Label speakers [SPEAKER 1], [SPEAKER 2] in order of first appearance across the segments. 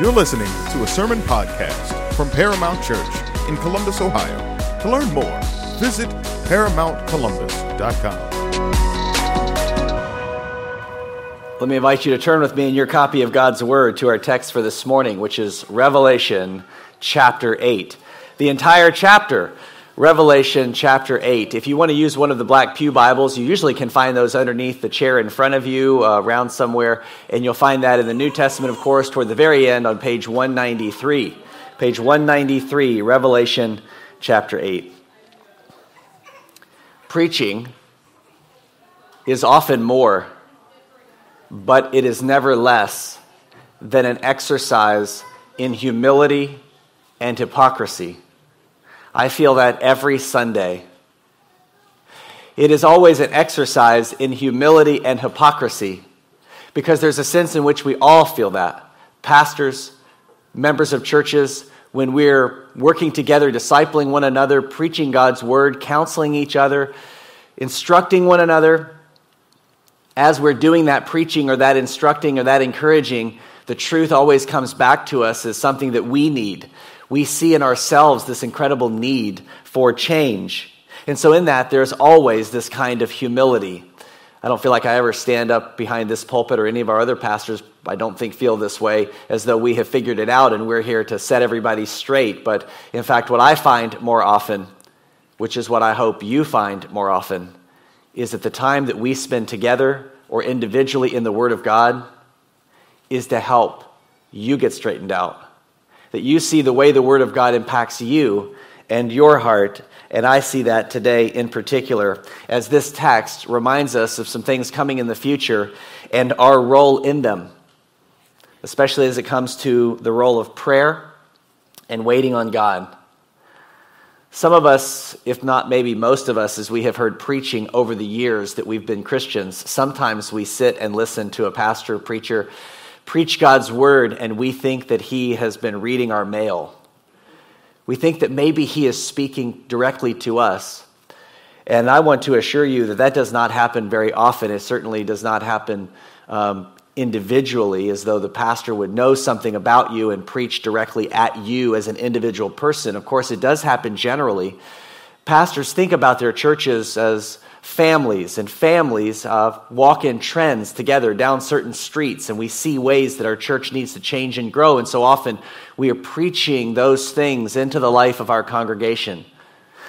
[SPEAKER 1] You're listening to a sermon podcast from Paramount Church in Columbus, Ohio. To learn more, visit ParamountColumbus.com.
[SPEAKER 2] Let me invite you to turn with me in your copy of God's Word to our text for this morning, which is Revelation chapter 8. The entire chapter, Revelation chapter 8. If you want to use one of the Black Pew Bibles, you usually can find those underneath the chair in front of you, uh, around somewhere, and you'll find that in the New Testament, of course, toward the very end on page 193. Page 193, Revelation chapter 8. Preaching is often more but it is never less than an exercise in humility and hypocrisy. I feel that every Sunday. It is always an exercise in humility and hypocrisy because there's a sense in which we all feel that. Pastors, members of churches, when we're working together, discipling one another, preaching God's word, counseling each other, instructing one another, as we're doing that preaching or that instructing or that encouraging, the truth always comes back to us as something that we need. We see in ourselves this incredible need for change. And so, in that, there's always this kind of humility. I don't feel like I ever stand up behind this pulpit or any of our other pastors, I don't think, feel this way as though we have figured it out and we're here to set everybody straight. But in fact, what I find more often, which is what I hope you find more often, is that the time that we spend together or individually in the Word of God is to help you get straightened out. That you see the way the Word of God impacts you and your heart. And I see that today in particular, as this text reminds us of some things coming in the future and our role in them, especially as it comes to the role of prayer and waiting on God. Some of us, if not maybe most of us, as we have heard preaching over the years that we've been Christians, sometimes we sit and listen to a pastor, preacher, preach God's word, and we think that he has been reading our mail. We think that maybe he is speaking directly to us. And I want to assure you that that does not happen very often. It certainly does not happen um, individually as though the pastor would know something about you and preach directly at you as an individual person. Of course, it does happen generally. Pastors think about their churches as families, and families uh, walk in trends together down certain streets, and we see ways that our church needs to change and grow. And so often we are preaching those things into the life of our congregation.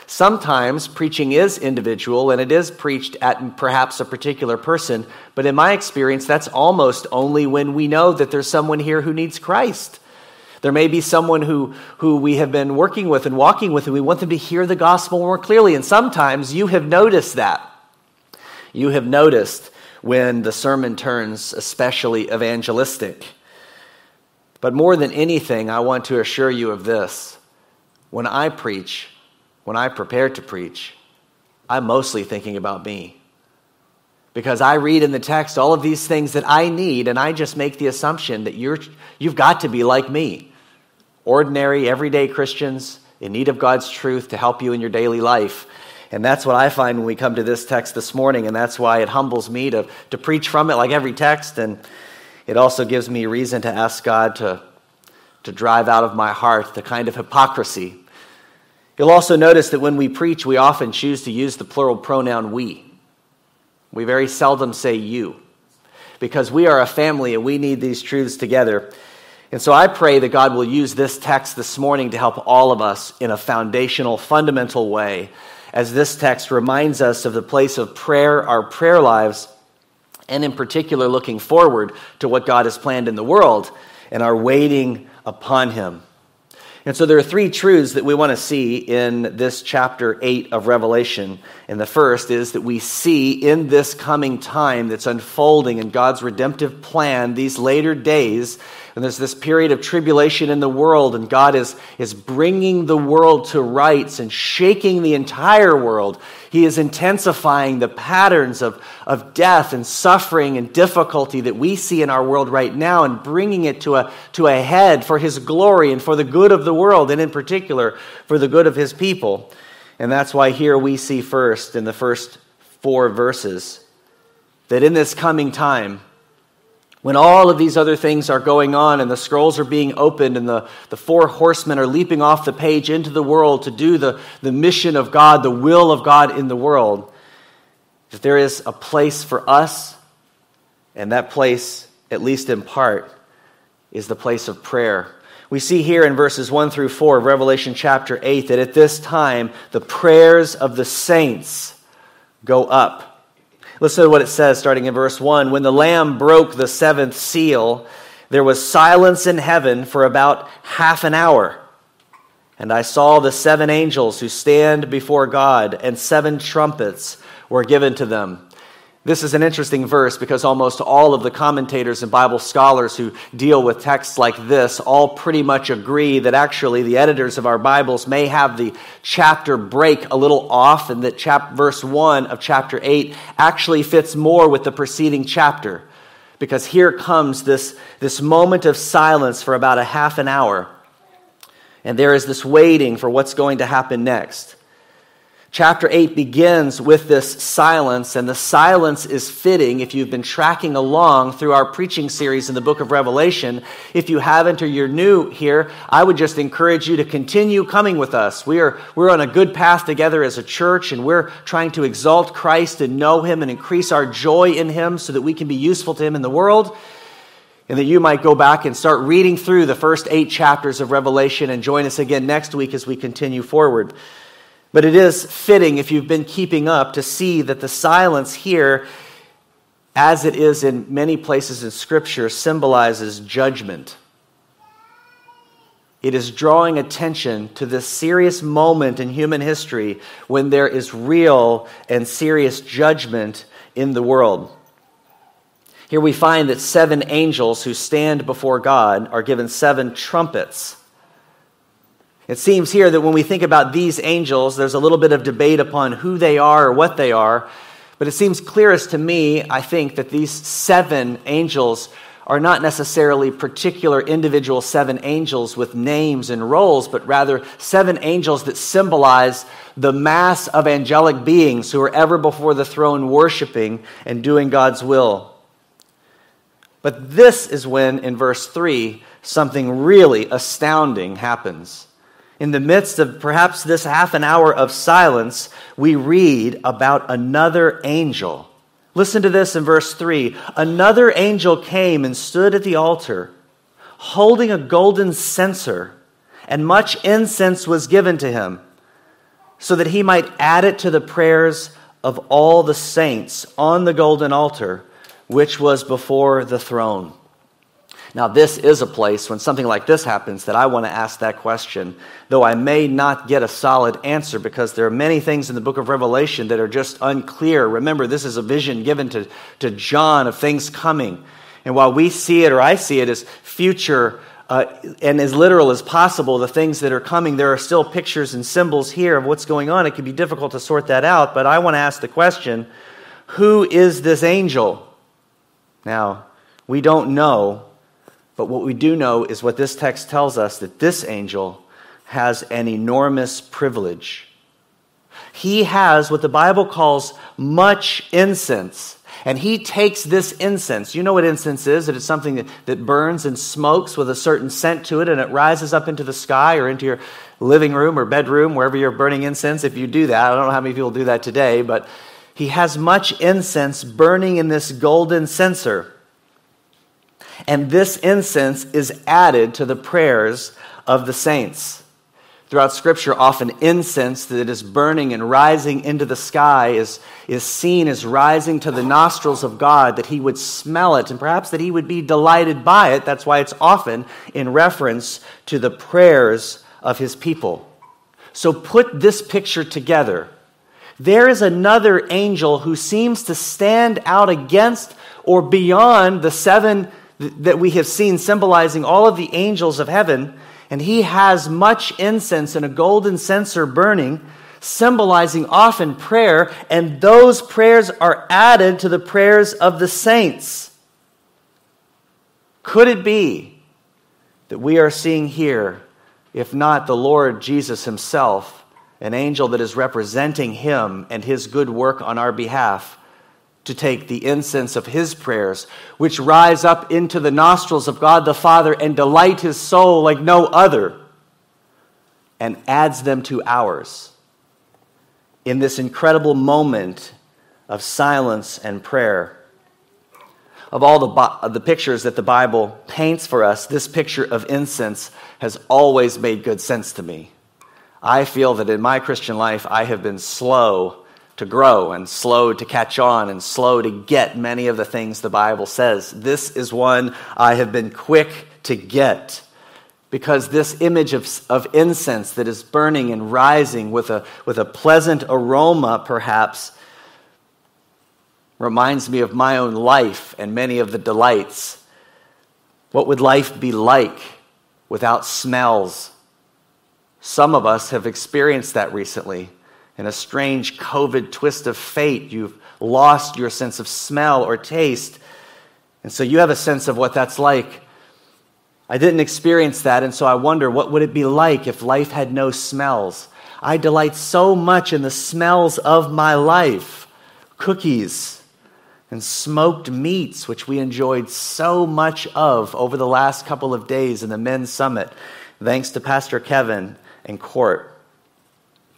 [SPEAKER 2] Sometimes preaching is individual and it is preached at perhaps a particular person, but in my experience, that's almost only when we know that there's someone here who needs Christ. There may be someone who, who we have been working with and walking with, and we want them to hear the gospel more clearly. And sometimes you have noticed that. You have noticed when the sermon turns especially evangelistic. But more than anything, I want to assure you of this. When I preach, when I prepare to preach, I'm mostly thinking about me. Because I read in the text all of these things that I need, and I just make the assumption that you're, you've got to be like me. Ordinary, everyday Christians in need of God's truth to help you in your daily life. And that's what I find when we come to this text this morning, and that's why it humbles me to, to preach from it like every text. And it also gives me reason to ask God to, to drive out of my heart the kind of hypocrisy You'll also notice that when we preach, we often choose to use the plural pronoun we. We very seldom say you because we are a family and we need these truths together. And so I pray that God will use this text this morning to help all of us in a foundational, fundamental way, as this text reminds us of the place of prayer, our prayer lives, and in particular, looking forward to what God has planned in the world and our waiting upon Him. And so there are three truths that we want to see in this chapter 8 of Revelation. And the first is that we see in this coming time that's unfolding in God's redemptive plan, these later days, and there's this period of tribulation in the world, and God is, is bringing the world to rights and shaking the entire world. He is intensifying the patterns of, of death and suffering and difficulty that we see in our world right now and bringing it to a, to a head for His glory and for the good of the world, and in particular for the good of His people. And that's why here we see first in the first four verses that in this coming time, when all of these other things are going on and the scrolls are being opened and the, the four horsemen are leaping off the page into the world to do the, the mission of God, the will of God in the world, that there is a place for us, and that place, at least in part, is the place of prayer. We see here in verses 1 through 4 of Revelation chapter 8 that at this time the prayers of the saints go up Listen to what it says starting in verse 1. When the Lamb broke the seventh seal, there was silence in heaven for about half an hour. And I saw the seven angels who stand before God, and seven trumpets were given to them. This is an interesting verse because almost all of the commentators and Bible scholars who deal with texts like this all pretty much agree that actually the editors of our Bibles may have the chapter break a little off and that chap- verse 1 of chapter 8 actually fits more with the preceding chapter. Because here comes this, this moment of silence for about a half an hour. And there is this waiting for what's going to happen next. Chapter 8 begins with this silence, and the silence is fitting if you've been tracking along through our preaching series in the book of Revelation. If you haven't or you're new here, I would just encourage you to continue coming with us. We are, we're on a good path together as a church, and we're trying to exalt Christ and know Him and increase our joy in Him so that we can be useful to Him in the world. And that you might go back and start reading through the first eight chapters of Revelation and join us again next week as we continue forward. But it is fitting, if you've been keeping up, to see that the silence here, as it is in many places in Scripture, symbolizes judgment. It is drawing attention to this serious moment in human history when there is real and serious judgment in the world. Here we find that seven angels who stand before God are given seven trumpets. It seems here that when we think about these angels, there's a little bit of debate upon who they are or what they are. But it seems clearest to me, I think, that these seven angels are not necessarily particular individual seven angels with names and roles, but rather seven angels that symbolize the mass of angelic beings who are ever before the throne worshiping and doing God's will. But this is when, in verse 3, something really astounding happens. In the midst of perhaps this half an hour of silence, we read about another angel. Listen to this in verse 3. Another angel came and stood at the altar, holding a golden censer, and much incense was given to him, so that he might add it to the prayers of all the saints on the golden altar, which was before the throne. Now, this is a place when something like this happens that I want to ask that question, though I may not get a solid answer because there are many things in the book of Revelation that are just unclear. Remember, this is a vision given to, to John of things coming. And while we see it, or I see it as future uh, and as literal as possible, the things that are coming, there are still pictures and symbols here of what's going on. It can be difficult to sort that out, but I want to ask the question who is this angel? Now, we don't know but what we do know is what this text tells us that this angel has an enormous privilege. He has what the Bible calls much incense. And he takes this incense. You know what incense is? That it's something that, that burns and smokes with a certain scent to it, and it rises up into the sky or into your living room or bedroom, wherever you're burning incense. If you do that, I don't know how many people do that today, but he has much incense burning in this golden censer. And this incense is added to the prayers of the saints. Throughout Scripture, often incense that is burning and rising into the sky is, is seen as rising to the nostrils of God, that he would smell it and perhaps that he would be delighted by it. That's why it's often in reference to the prayers of his people. So put this picture together. There is another angel who seems to stand out against or beyond the seven that we have seen symbolizing all of the angels of heaven, and he has much incense and a golden censer burning, symbolizing often prayer, and those prayers are added to the prayers of the saints. Could it be that we are seeing here, if not the Lord Jesus himself, an angel that is representing him and his good work on our behalf, to take the incense of his prayers, which rise up into the nostrils of God the Father and delight his soul like no other, and adds them to ours. In this incredible moment of silence and prayer, of all the, of the pictures that the Bible paints for us, this picture of incense has always made good sense to me. I feel that in my Christian life, I have been slow to grow and slow to catch on and slow to get many of the things the Bible says. This is one I have been quick to get because this image of, of incense that is burning and rising with a, with a pleasant aroma, perhaps, reminds me of my own life and many of the delights. What would life be like without smells? Some of us have experienced that recently in a strange COVID twist of fate, you've lost your sense of smell or taste. And so you have a sense of what that's like. I didn't experience that, and so I wonder what would it be like if life had no smells? I delight so much in the smells of my life cookies and smoked meats, which we enjoyed so much of over the last couple of days in the men's summit, thanks to Pastor Kevin and Court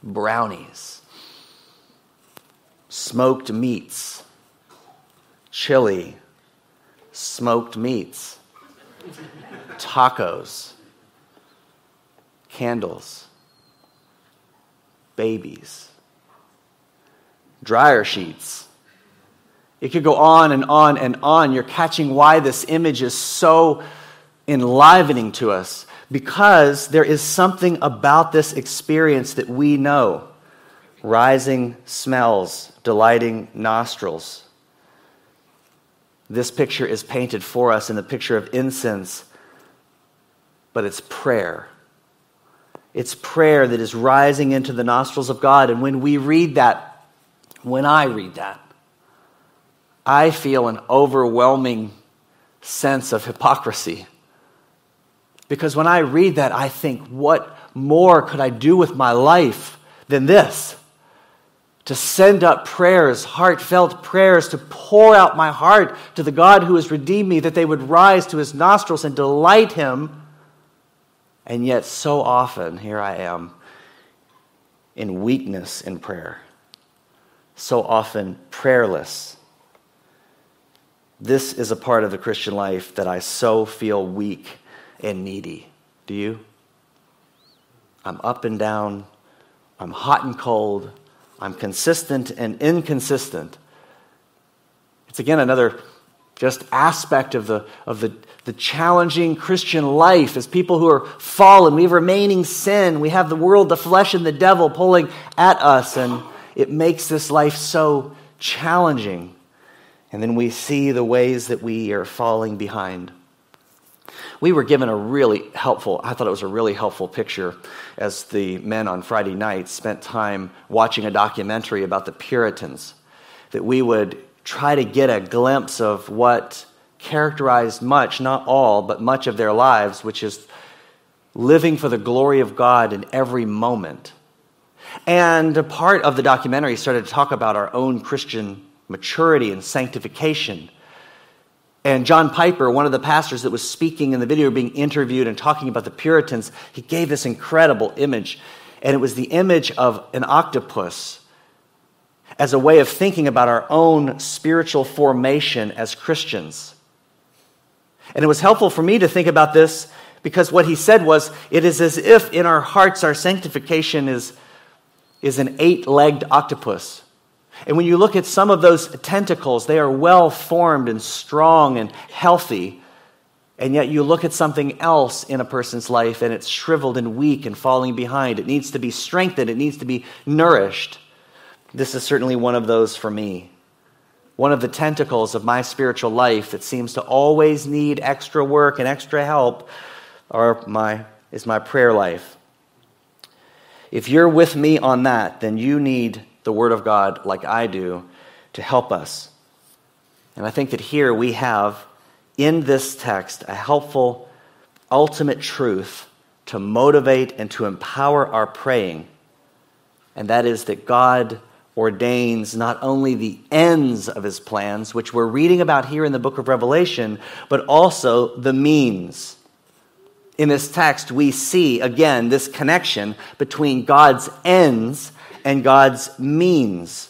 [SPEAKER 2] brownies, smoked meats, chili, smoked meats, tacos, candles, babies, dryer sheets. It could go on and on and on. You're catching why this image is so enlivening to us because there is something about this experience that we know rising smells, delighting nostrils. This picture is painted for us in the picture of incense, but it's prayer. It's prayer that is rising into the nostrils of God. And when we read that, when I read that, I feel an overwhelming sense of hypocrisy because when I read that, I think, what more could I do with my life than this? To send up prayers, heartfelt prayers, to pour out my heart to the God who has redeemed me, that they would rise to his nostrils and delight him. And yet, so often, here I am in weakness in prayer, so often prayerless. This is a part of the Christian life that I so feel weak and needy. Do you? I'm up and down. I'm hot and cold. I'm consistent and inconsistent. It's again another just aspect of the, of the, the challenging Christian life as people who are fallen. We have remaining sin. We have the world, the flesh, and the devil pulling at us, and it makes this life so challenging. And then we see the ways that we are falling behind we were given a really helpful, I thought it was a really helpful picture as the men on Friday night spent time watching a documentary about the Puritans, that we would try to get a glimpse of what characterized much, not all, but much of their lives, which is living for the glory of God in every moment. And a part of the documentary started to talk about our own Christian maturity and sanctification and John Piper, one of the pastors that was speaking in the video, being interviewed and talking about the Puritans, he gave this incredible image. And it was the image of an octopus as a way of thinking about our own spiritual formation as Christians. And it was helpful for me to think about this because what he said was it is as if in our hearts our sanctification is, is an eight legged octopus. And when you look at some of those tentacles, they are well formed and strong and healthy. And yet you look at something else in a person's life and it's shriveled and weak and falling behind. It needs to be strengthened, it needs to be nourished. This is certainly one of those for me. One of the tentacles of my spiritual life that seems to always need extra work and extra help are my, is my prayer life. If you're with me on that, then you need the Word of God like I do to help us. And I think that here we have in this text a helpful ultimate truth to motivate and to empower our praying. And that is that God ordains not only the ends of his plans, which we're reading about here in the book of Revelation, but also the means. In this text, we see again this connection between God's ends and God's means.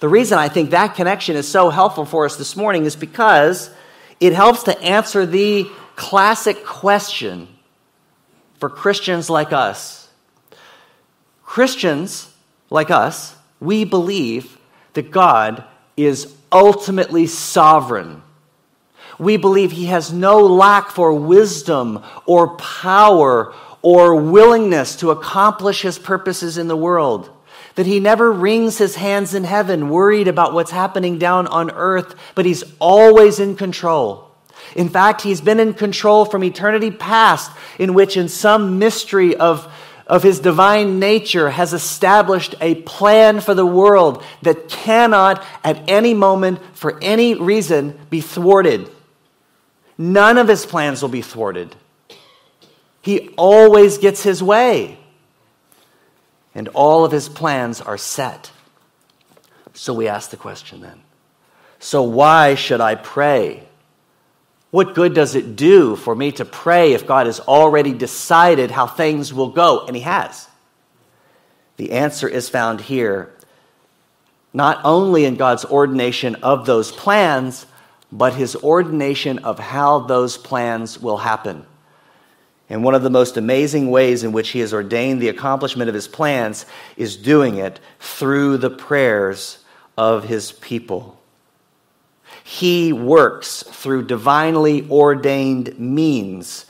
[SPEAKER 2] The reason I think that connection is so helpful for us this morning is because it helps to answer the classic question for Christians like us. Christians like us, we believe that God is ultimately sovereign. We believe he has no lack for wisdom or power or willingness to accomplish his purposes in the world. That he never wrings his hands in heaven, worried about what's happening down on earth, but he's always in control. In fact, he's been in control from eternity past, in which, in some mystery of, of his divine nature, has established a plan for the world that cannot, at any moment, for any reason, be thwarted. None of his plans will be thwarted. He always gets his way and all of his plans are set. So we ask the question then so why should I pray? What good does it do for me to pray if God has already decided how things will go? And He has. The answer is found here, not only in God's ordination of those plans, but His ordination of how those plans will happen. And one of the most amazing ways in which he has ordained the accomplishment of his plans is doing it through the prayers of his people. He works through divinely ordained means,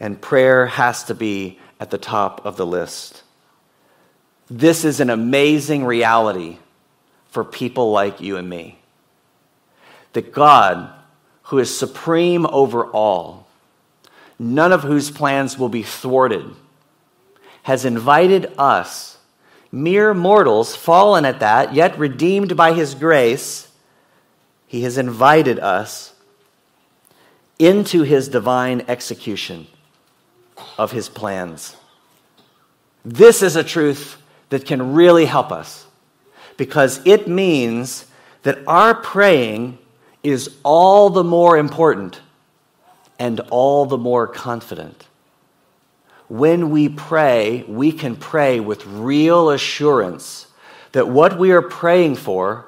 [SPEAKER 2] and prayer has to be at the top of the list. This is an amazing reality for people like you and me. That God, who is supreme over all, none of whose plans will be thwarted, has invited us, mere mortals, fallen at that, yet redeemed by his grace, he has invited us into his divine execution of his plans. This is a truth that can really help us because it means that our praying is all the more important and all the more confident. When we pray, we can pray with real assurance that what we are praying for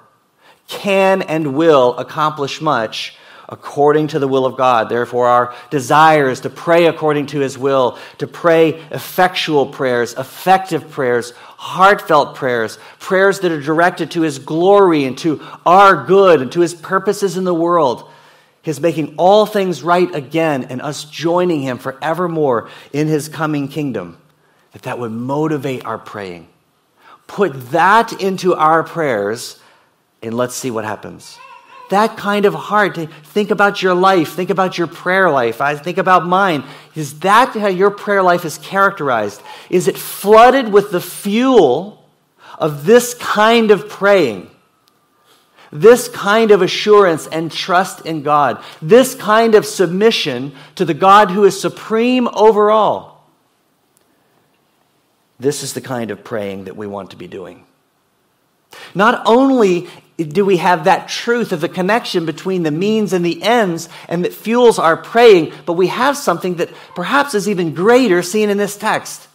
[SPEAKER 2] can and will accomplish much according to the will of God. Therefore, our desire is to pray according to His will, to pray effectual prayers, effective prayers, heartfelt prayers, prayers that are directed to His glory and to our good and to His purposes in the world his making all things right again and us joining him forevermore in his coming kingdom, that that would motivate our praying. Put that into our prayers, and let's see what happens. That kind of heart, to think about your life, think about your prayer life. I think about mine. Is that how your prayer life is characterized? Is it flooded with the fuel of this kind of praying? This kind of assurance and trust in God, this kind of submission to the God who is supreme over all. This is the kind of praying that we want to be doing. Not only do we have that truth of the connection between the means and the ends and that fuels our praying, but we have something that perhaps is even greater seen in this text.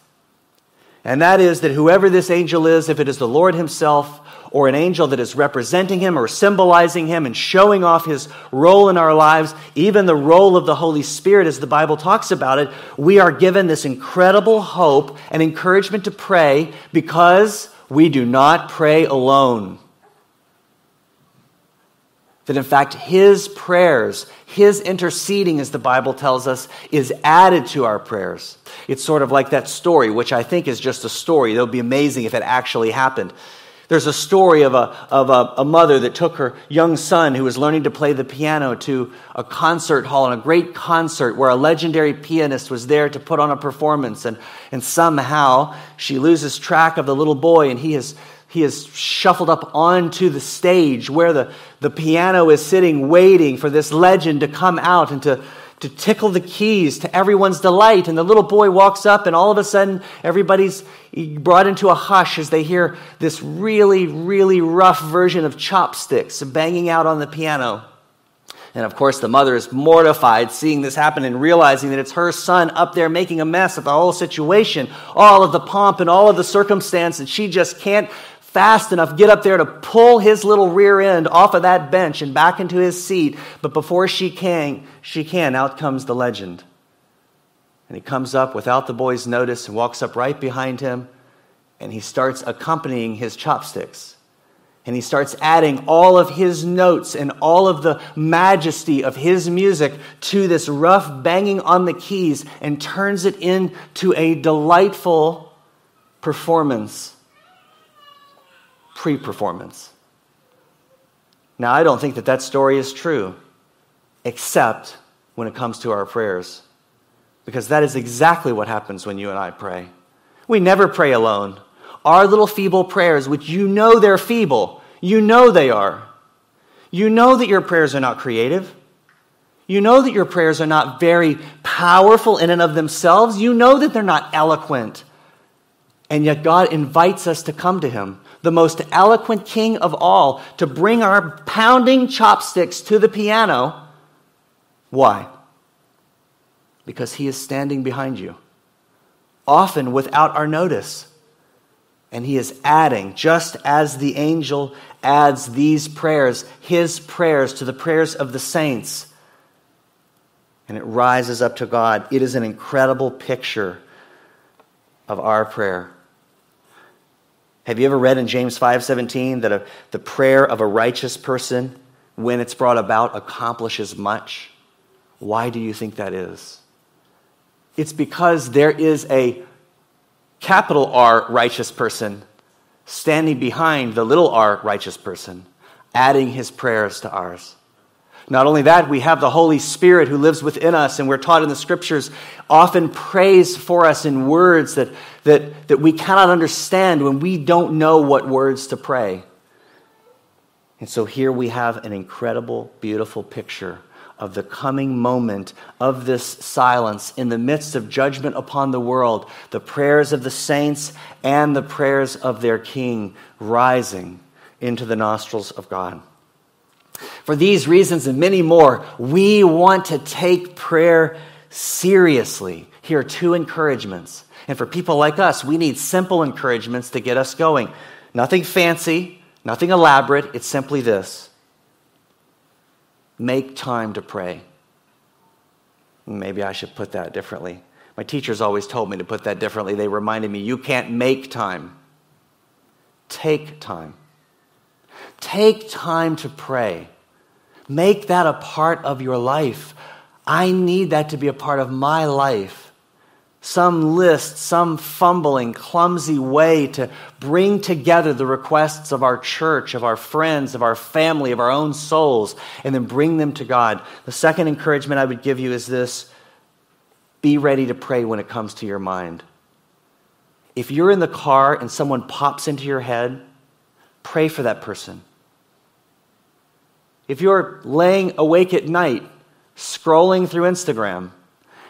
[SPEAKER 2] And that is that whoever this angel is, if it is the Lord Himself, or an angel that is representing him or symbolizing him and showing off his role in our lives, even the role of the Holy Spirit as the Bible talks about it, we are given this incredible hope and encouragement to pray because we do not pray alone. That in fact, his prayers, his interceding, as the Bible tells us, is added to our prayers. It's sort of like that story, which I think is just a story. It would be amazing if it actually happened. There's a story of, a, of a, a, mother that took her young son who was learning to play the piano to a concert hall and a great concert where a legendary pianist was there to put on a performance. And, and somehow she loses track of the little boy and he is, he is shuffled up onto the stage where the, the piano is sitting waiting for this legend to come out and to, to tickle the keys to everyone's delight. And the little boy walks up, and all of a sudden, everybody's brought into a hush as they hear this really, really rough version of chopsticks banging out on the piano. And of course, the mother is mortified seeing this happen and realizing that it's her son up there making a mess of the whole situation, all of the pomp and all of the circumstance that she just can't fast enough get up there to pull his little rear end off of that bench and back into his seat. But before she can, she can, out comes the legend. And he comes up without the boy's notice and walks up right behind him, and he starts accompanying his chopsticks. And he starts adding all of his notes and all of the majesty of his music to this rough banging on the keys and turns it into a delightful performance, pre performance. Now, I don't think that that story is true, except when it comes to our prayers, because that is exactly what happens when you and I pray. We never pray alone our little feeble prayers, which you know they're feeble. You know they are. You know that your prayers are not creative. You know that your prayers are not very powerful in and of themselves. You know that they're not eloquent. And yet God invites us to come to Him, the most eloquent King of all, to bring our pounding chopsticks to the piano. Why? Because He is standing behind you, often without our notice. And he is adding, just as the angel adds these prayers, his prayers, to the prayers of the saints. And it rises up to God. It is an incredible picture of our prayer. Have you ever read in James 5:17 that a, the prayer of a righteous person when it's brought about accomplishes much? Why do you think that is? It's because there is a capital R righteous person standing behind the little r righteous person, adding his prayers to ours. Not only that, we have the Holy Spirit who lives within us, and we're taught in the scriptures often prays for us in words that, that, that we cannot understand when we don't know what words to pray. And so here we have an incredible, beautiful picture of the coming moment of this silence in the midst of judgment upon the world, the prayers of the saints and the prayers of their King rising into the nostrils of God. For these reasons and many more, we want to take prayer seriously. Here are two encouragements. And for people like us, we need simple encouragements to get us going. Nothing fancy, nothing elaborate. It's simply this Make time to pray. Maybe I should put that differently. My teachers always told me to put that differently. They reminded me you can't make time, take time. Take time to pray. Make that a part of your life. I need that to be a part of my life some list, some fumbling, clumsy way to bring together the requests of our church, of our friends, of our family, of our own souls, and then bring them to God. The second encouragement I would give you is this be ready to pray when it comes to your mind. If you're in the car and someone pops into your head, pray for that person. If you're laying awake at night, scrolling through Instagram,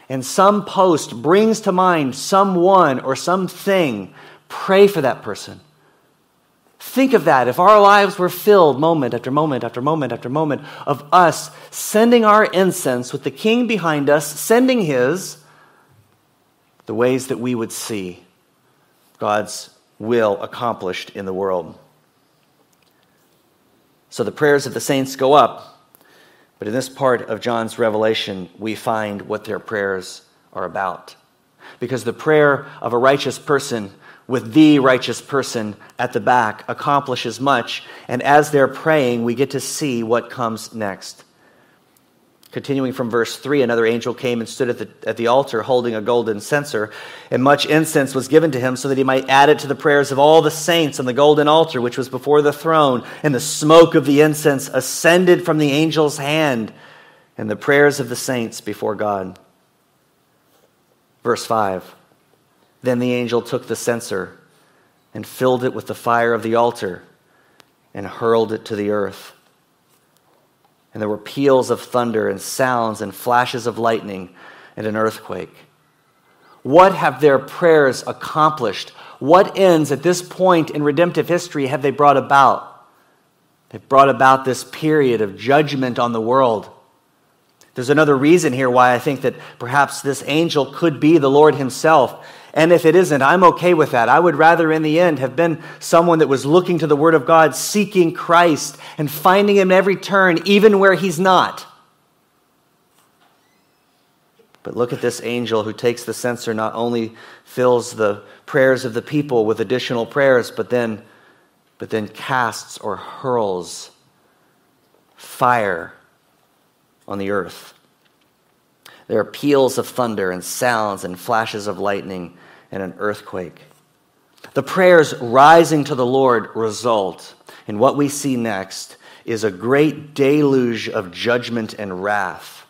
[SPEAKER 2] and some post brings to mind someone or something, pray for that person. Think of that. If our lives were filled moment after moment after moment after moment of us sending our incense with the King behind us, sending His, the ways that we would see God's will accomplished in the world. So the prayers of the saints go up but in this part of John's revelation, we find what their prayers are about. Because the prayer of a righteous person with the righteous person at the back accomplishes much. And as they're praying, we get to see what comes next. Continuing from verse 3, another angel came and stood at the, at the altar holding a golden censer, and much incense was given to him so that he might add it to the prayers of all the saints on the golden altar which was before the throne. And the smoke of the incense ascended from the angel's hand, and the prayers of the saints before God. Verse 5 Then the angel took the censer and filled it with the fire of the altar and hurled it to the earth. And there were peals of thunder and sounds and flashes of lightning and an earthquake. What have their prayers accomplished? What ends at this point in redemptive history have they brought about? They've brought about this period of judgment on the world. There's another reason here why I think that perhaps this angel could be the Lord Himself. And if it isn't, I'm okay with that. I would rather, in the end, have been someone that was looking to the Word of God, seeking Christ, and finding Him every turn, even where He's not. But look at this angel who takes the censer, not only fills the prayers of the people with additional prayers, but then, but then casts or hurls fire on the earth. There are peals of thunder and sounds and flashes of lightning and an earthquake. The prayers rising to the Lord result in what we see next is a great deluge of judgment and wrath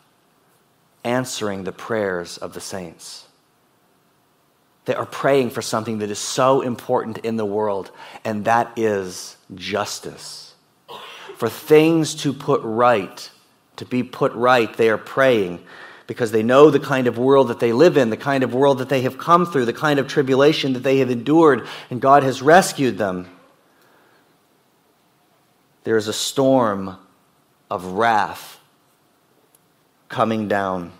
[SPEAKER 2] answering the prayers of the saints. They are praying for something that is so important in the world, and that is justice. For things to put right to be put right, they are praying because they know the kind of world that they live in, the kind of world that they have come through, the kind of tribulation that they have endured, and God has rescued them. There is a storm of wrath coming down.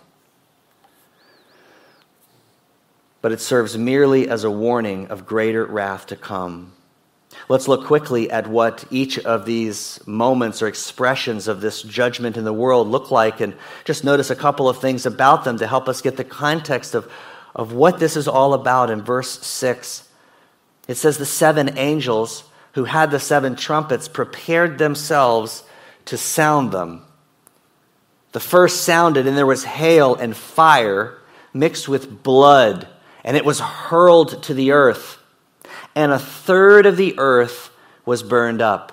[SPEAKER 2] But it serves merely as a warning of greater wrath to come. Let's look quickly at what each of these moments or expressions of this judgment in the world look like and just notice a couple of things about them to help us get the context of, of what this is all about in verse 6. It says, The seven angels who had the seven trumpets prepared themselves to sound them. The first sounded, and there was hail and fire mixed with blood, and it was hurled to the earth and a third of the earth was burned up.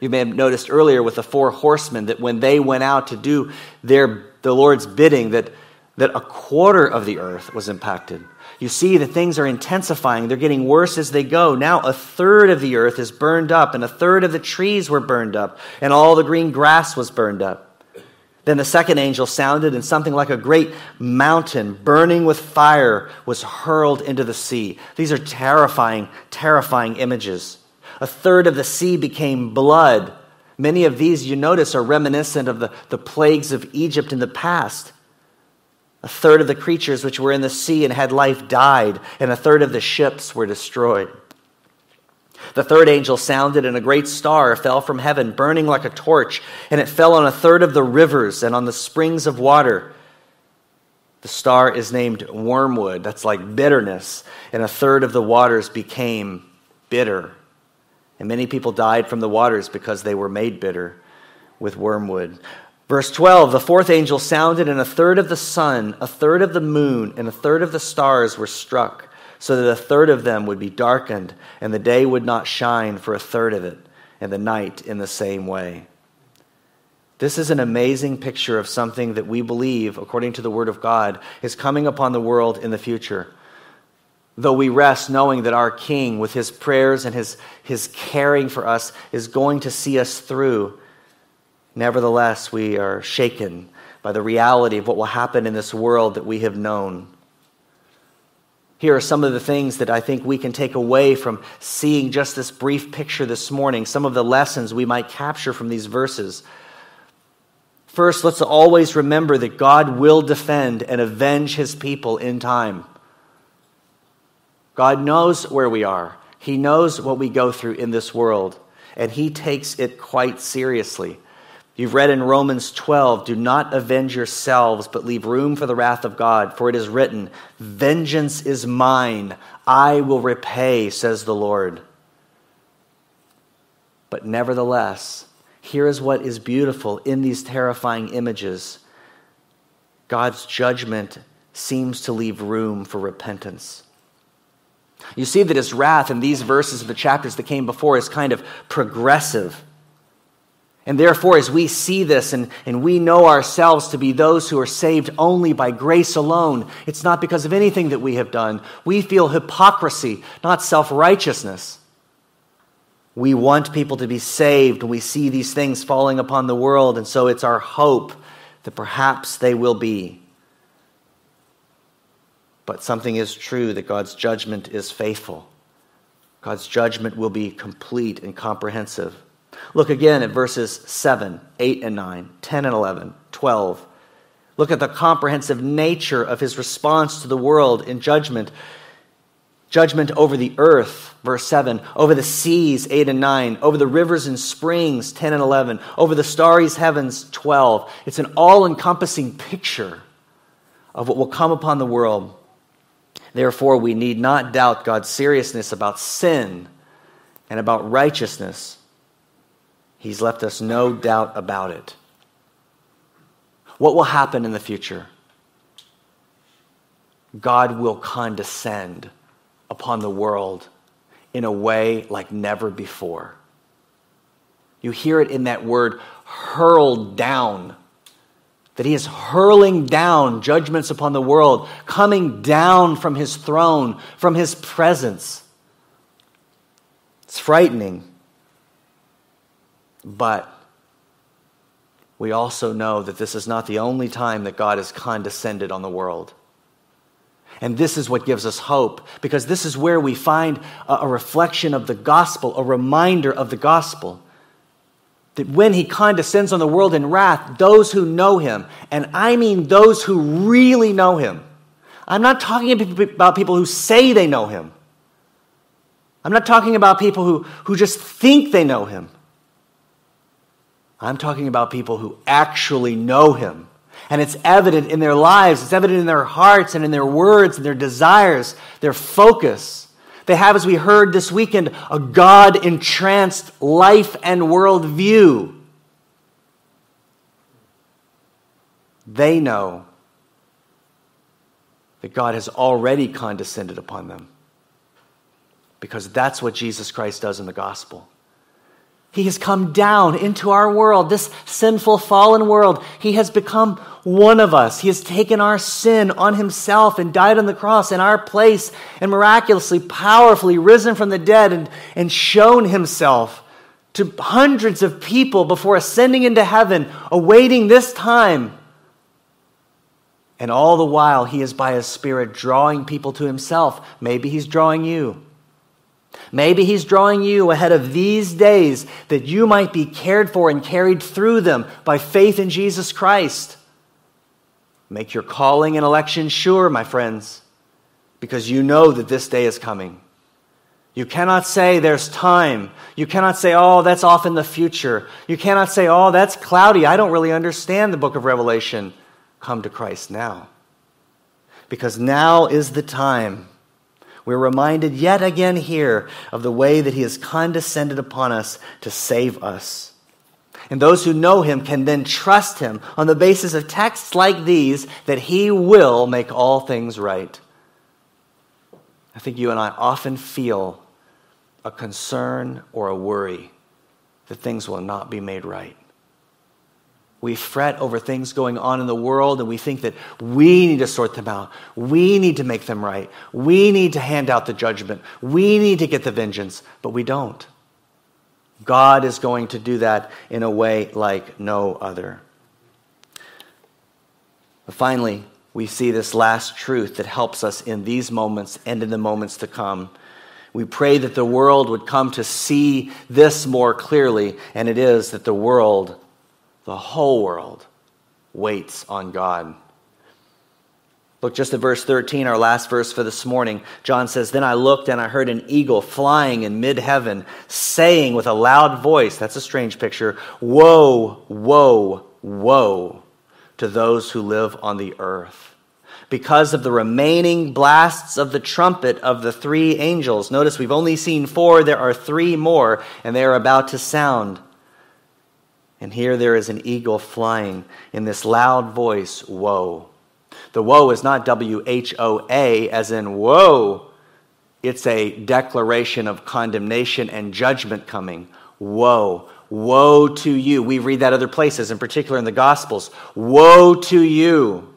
[SPEAKER 2] You may have noticed earlier with the four horsemen that when they went out to do their, the Lord's bidding, that, that a quarter of the earth was impacted. You see that things are intensifying. They're getting worse as they go. Now, a third of the earth is burned up, and a third of the trees were burned up, and all the green grass was burned up. Then the second angel sounded, and something like a great mountain burning with fire was hurled into the sea. These are terrifying, terrifying images. A third of the sea became blood. Many of these, you notice, are reminiscent of the, the plagues of Egypt in the past. A third of the creatures which were in the sea and had life died, and a third of the ships were destroyed. The third angel sounded, and a great star fell from heaven, burning like a torch, and it fell on a third of the rivers and on the springs of water. The star is named wormwood, that's like bitterness, and a third of the waters became bitter. And many people died from the waters because they were made bitter with wormwood. Verse 12 The fourth angel sounded, and a third of the sun, a third of the moon, and a third of the stars were struck so that a third of them would be darkened, and the day would not shine for a third of it, and the night in the same way. This is an amazing picture of something that we believe, according to the Word of God, is coming upon the world in the future. Though we rest knowing that our King, with his prayers and his, his caring for us, is going to see us through, nevertheless, we are shaken by the reality of what will happen in this world that we have known. Here are some of the things that I think we can take away from seeing just this brief picture this morning, some of the lessons we might capture from these verses. First, let's always remember that God will defend and avenge his people in time. God knows where we are, He knows what we go through in this world, and He takes it quite seriously. You've read in Romans 12, do not avenge yourselves, but leave room for the wrath of God, for it is written, Vengeance is mine, I will repay, says the Lord. But nevertheless, here is what is beautiful in these terrifying images God's judgment seems to leave room for repentance. You see that his wrath in these verses of the chapters that came before is kind of progressive. And therefore, as we see this and, and we know ourselves to be those who are saved only by grace alone, it's not because of anything that we have done. We feel hypocrisy, not self righteousness. We want people to be saved, we see these things falling upon the world, and so it's our hope that perhaps they will be. But something is true that God's judgment is faithful. God's judgment will be complete and comprehensive. Look again at verses 7, 8, and 9, 10 and 11, 12. Look at the comprehensive nature of his response to the world in judgment. Judgment over the earth, verse 7, over the seas, 8 and 9, over the rivers and springs, 10 and 11, over the starry heavens, 12. It's an all encompassing picture of what will come upon the world. Therefore, we need not doubt God's seriousness about sin and about righteousness. He's left us no doubt about it. What will happen in the future? God will condescend upon the world in a way like never before. You hear it in that word, hurled down. That he is hurling down judgments upon the world, coming down from his throne, from his presence. It's frightening. But we also know that this is not the only time that God has condescended on the world. And this is what gives us hope, because this is where we find a, reflection of the gospel, a reminder of the gospel. That when he condescends on the world in wrath, those who know him, and I mean those who really know him, I'm not talking about people who say they know him. I'm not talking about people who, who just think they know him. I'm talking about people who actually know him and it's evident in their lives, it's evident in their hearts and in their words and their desires, their focus. They have, as we heard this weekend, a God entranced life and world view. They know that God has already condescended upon them because that's what Jesus Christ does in the gospel. He has come down into our world, this sinful, fallen world. He has become one of us. He has taken our sin on himself and died on the cross in our place and miraculously, powerfully risen from the dead and, and shown himself to hundreds of people before ascending into heaven, awaiting this time. And all the while, he is by his Spirit drawing people to himself. Maybe he's drawing you. Maybe He's drawing you ahead of these days that you might be cared for and carried through them by faith in Jesus Christ. Make your calling and election sure, my friends, because you know that this day is coming. You cannot say there's time. You cannot say, oh, that's off in the future. You cannot say, oh, that's cloudy. I don't really understand the book of Revelation. Come to Christ now. Because now is the time we're reminded yet again here of the way that he has condescended upon us to save us. And those who know him can then trust him on the basis of texts like these that he will make all things right. I think you and I often feel a concern or a worry that things will not be made right. We fret over things going on in the world and we think that we need to sort them out. We need to make them right. We need to hand out the judgment. We need to get the vengeance, but we don't. God is going to do that in a way like no other. But finally, we see this last truth that helps us in these moments and in the moments to come. We pray that the world would come to see this more clearly, and it is that the world the whole world waits on God. Look just at verse 13, our last verse for this morning. John says, Then I looked and I heard an eagle flying in mid heaven, saying with a loud voice, that's a strange picture, Woe, woe, woe to those who live on the earth. Because of the remaining blasts of the trumpet of the three angels. Notice we've only seen four, there are three more, and they are about to sound. And here there is an eagle flying in this loud voice, Woe. The woe is not W H O A, as in woe. It's a declaration of condemnation and judgment coming. Woe. Woe to you. We read that other places, in particular in the Gospels. Woe to you.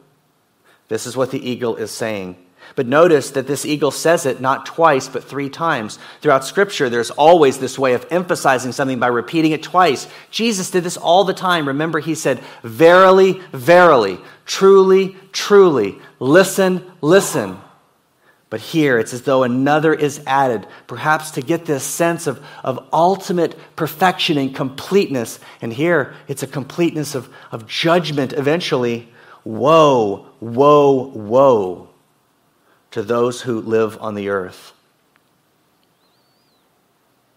[SPEAKER 2] This is what the eagle is saying. But notice that this eagle says it not twice, but three times. Throughout Scripture, there's always this way of emphasizing something by repeating it twice. Jesus did this all the time. Remember, he said, Verily, verily, truly, truly, listen, listen. But here, it's as though another is added, perhaps to get this sense of, of ultimate perfection and completeness. And here, it's a completeness of, of judgment eventually. Woe, woe, woe to those who live on the earth.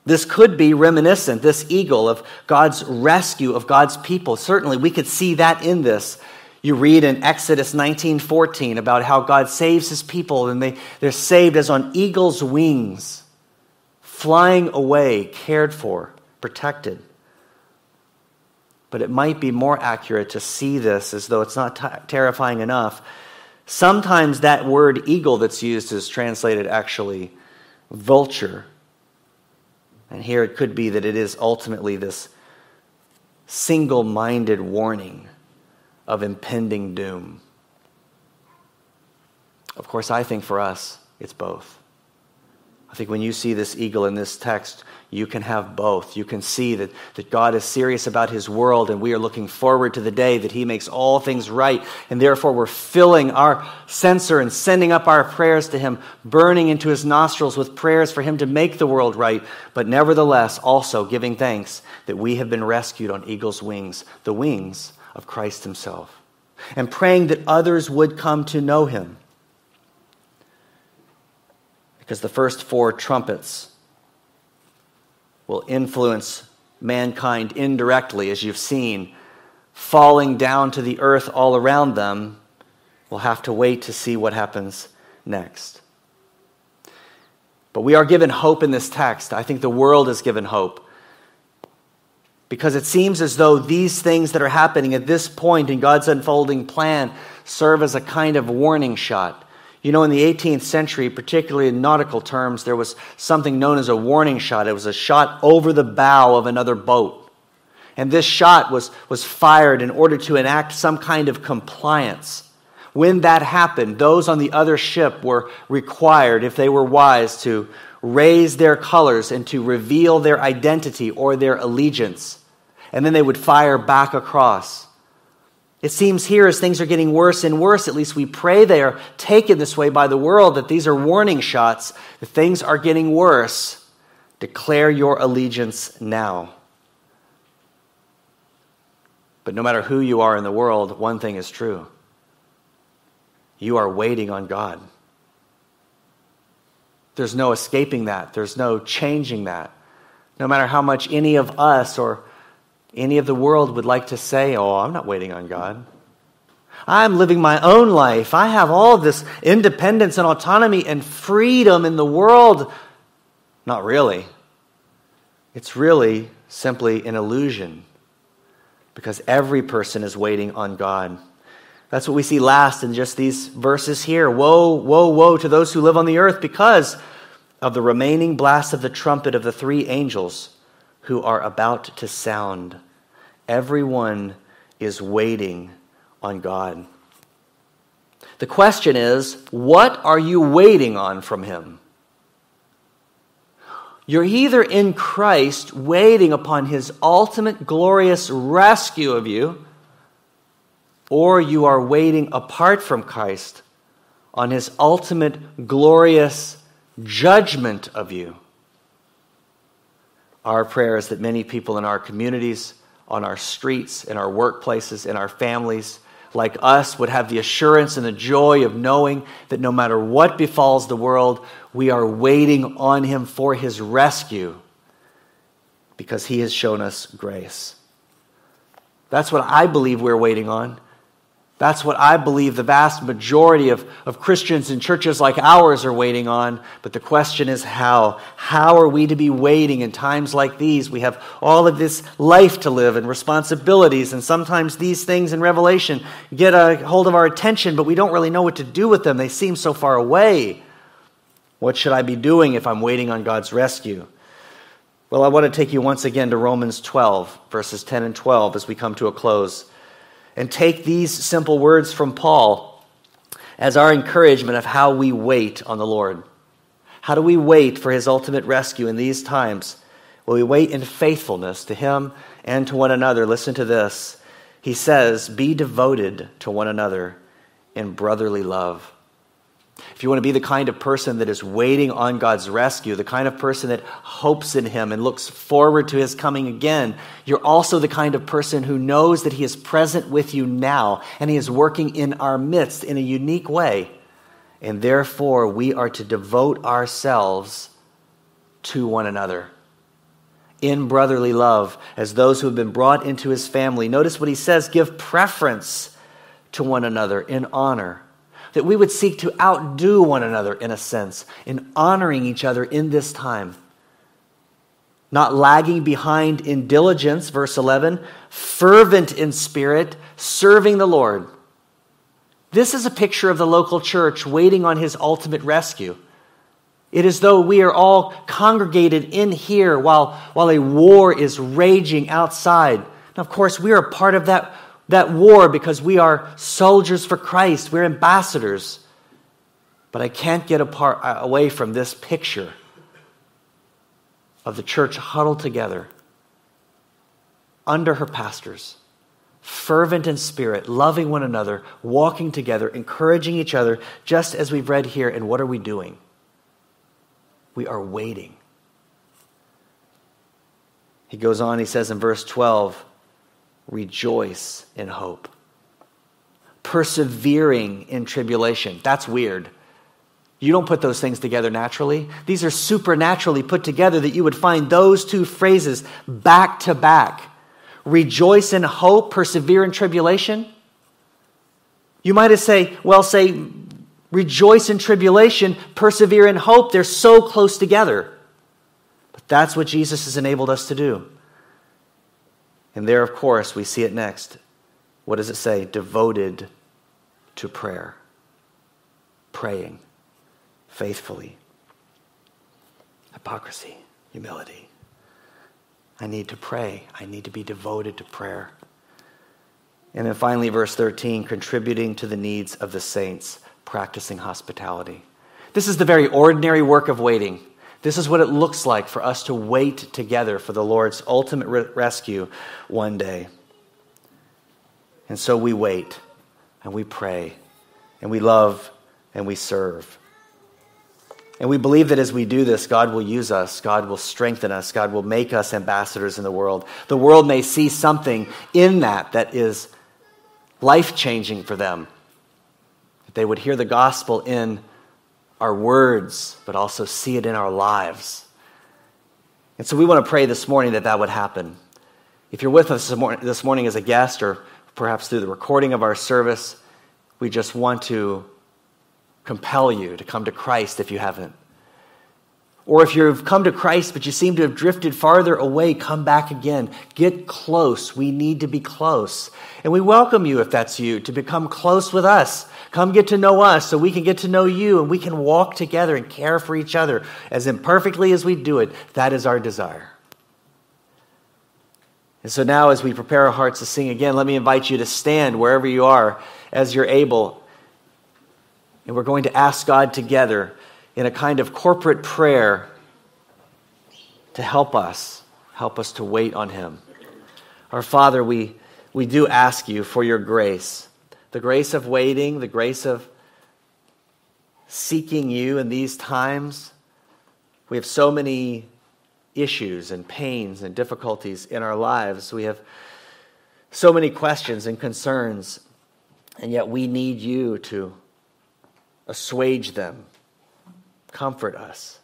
[SPEAKER 2] This could be reminiscent, this eagle, of God's rescue of God's people. Certainly, we could see that in this. You read in Exodus 19:14 about how God saves his people and they, they're saved as on eagle's wings, flying away, cared for, protected. But it might be more accurate to see this as though it's not t- terrifying enough Sometimes that word eagle that's used is translated actually vulture. And here it could be that it is ultimately this single minded warning of impending doom. Of course, I think for us, it's both. I think when you see this eagle in this text, you can have both. You can see that, that God is serious about his world, and we are looking forward to the day that he makes all things right. And therefore, we're filling our censer and sending up our prayers to him, burning into his nostrils with prayers for him to make the world right. But nevertheless, also giving thanks that we have been rescued on eagle's wings, the wings of Christ himself, and praying that others would come to know him. Because the first four trumpets will influence mankind indirectly, as you've seen, falling down to the earth all around them. We'll have to wait to see what happens next. But we are given hope in this text. I think the world is given hope. Because it seems as though these things that are happening at this point in God's unfolding plan serve as a kind of warning shot you know, in the 18th century, particularly in nautical terms, there was something known as a warning shot. It was a shot over the bow of another boat. And this shot was, was fired in order to enact some kind of compliance. When that happened, those on the other ship were required, if they were wise, to raise their colors and to reveal their identity or their allegiance. And then they would fire back across. It seems here, as things are getting worse and worse, at least we pray they are taken this way by the world, that these are warning shots, that things are getting worse. Declare your allegiance now. But no matter who you are in the world, one thing is true you are waiting on God. There's no escaping that, there's no changing that. No matter how much any of us or any of the world would like to say, Oh, I'm not waiting on God. I'm living my own life. I have all this independence and autonomy and freedom in the world. Not really. It's really simply an illusion because every person is waiting on God. That's what we see last in just these verses here. Woe, woe, woe to those who live on the earth because of the remaining blast of the trumpet of the three angels who are about to sound. Everyone is waiting on God. The question is, what are you waiting on from Him? You're either in Christ waiting upon His ultimate glorious rescue of you, or you are waiting apart from Christ on His ultimate glorious judgment of you. Our prayer is that many people in our communities, on our streets, in our workplaces, in our families, like us, would have the assurance and the joy of knowing that no matter what befalls the world, we are waiting on Him for His rescue because He has shown us grace. That's what I believe we're waiting on. That's what I believe the vast majority of, of Christians in churches like ours are waiting on. But the question is how? How are we to be waiting in times like these? We have all of this life to live and responsibilities, and sometimes these things in Revelation get a hold of our attention, but we don't really know what to do with them. They seem so far away. What should I be doing if I'm waiting on God's rescue? Well, I want to take you once again to Romans 12, verses 10 and 12, as we come to a close and take these simple words from Paul as our encouragement of how we wait on the Lord. How do we wait for his ultimate rescue in these times? Well, we wait in faithfulness to him and to one another. Listen to this. He says, Be devoted to one another in brotherly love. If you want to be the kind of person that is waiting on God's rescue, the kind of person that hopes in Him and looks forward to His coming again, you're also the kind of person who knows that He is present with you now and He is working in our midst in a unique way. And therefore, we are to devote ourselves to one another in brotherly love as those who have been brought into His family. Notice what He says give preference to one another in honor that we would seek to outdo one another in a sense, in honoring each other in this time. Not lagging behind in diligence, verse 11, fervent in spirit, serving the Lord. This is a picture of the local church waiting on his ultimate rescue. It is though we are all congregated in here while, while a war is raging outside. And of course, we are part of that that war because we are soldiers for Christ, we're ambassadors. But I can't get apart, uh, away from this picture of the church huddled together under her pastors, fervent in spirit, loving one another, walking together, encouraging each other, just as we've read here. And what are we doing? We are waiting. He goes on, he says in verse 12, rejoice in hope. Persevering in tribulation. That's weird. You don't put those things together naturally. These are supernaturally put together that you would find those two phrases back to back. Rejoice in hope, persevere in tribulation. You might have say, well, say, rejoice in tribulation, persevere in hope. They're so close together. But that's what Jesus has enabled us to do. And there, of course, we see it next. What does it say? Devoted to prayer, praying faithfully. Hypocrisy, humility. I need to pray. I need to be devoted to prayer. And then finally, verse 13 contributing to the needs of the saints, practicing hospitality. This is the very ordinary work of waiting. This is what it looks like for us to wait together for the Lord's ultimate re- rescue one day. And so we wait and we pray and we love and we serve. And we believe that as we do this, God will use us, God will strengthen us, God will make us ambassadors in the world. The world may see something in that that is life changing for them. That they would hear the gospel in our words, but also see it in our lives. And so we want to pray this morning that that would happen. If you're with us this morning as a guest or perhaps through the recording of our service, we just want to compel you to come to Christ if you haven't. Or if you've come to Christ but you seem to have drifted farther away, come back again. Get close. We need to be close. And we welcome you, if that's you, to become close with us. Come get to know us so we can get to know you and we can walk together and care for each other as imperfectly as we do it. That is our desire. And so now, as we prepare our hearts to sing again, let me invite you to stand wherever you are as you're able. And we're going to ask God together in a kind of corporate prayer to help us, help us to wait on Him. Our Father, we, we do ask you for your grace the grace of waiting, the grace of seeking you in these times. We have so many issues and pains and difficulties in our lives. We have so many questions and concerns, and yet we need you to assuage them, comfort us.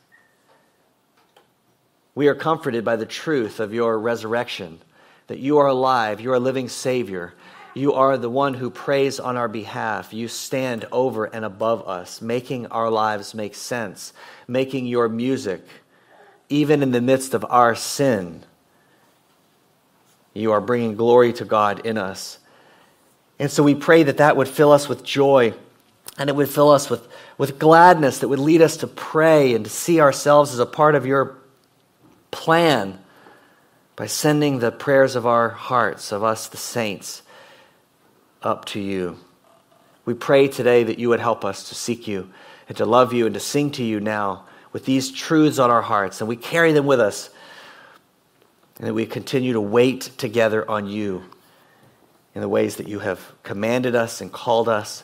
[SPEAKER 2] We are comforted by the truth of your resurrection, that you are alive, you are a living Savior, you are the one who prays on our behalf. You stand over and above us, making our lives make sense, making your music, even in the midst of our sin. You are bringing glory to God in us. And so we pray that that would fill us with joy and it would fill us with, with gladness that would lead us to pray and to see ourselves as a part of your plan by sending the prayers of our hearts, of us, the saints up to you. We pray today that you would help us to seek you and to love you and to sing to you now with these truths on our hearts. And we carry them with us. And that we continue to wait together on you in the ways that you have commanded us and called us.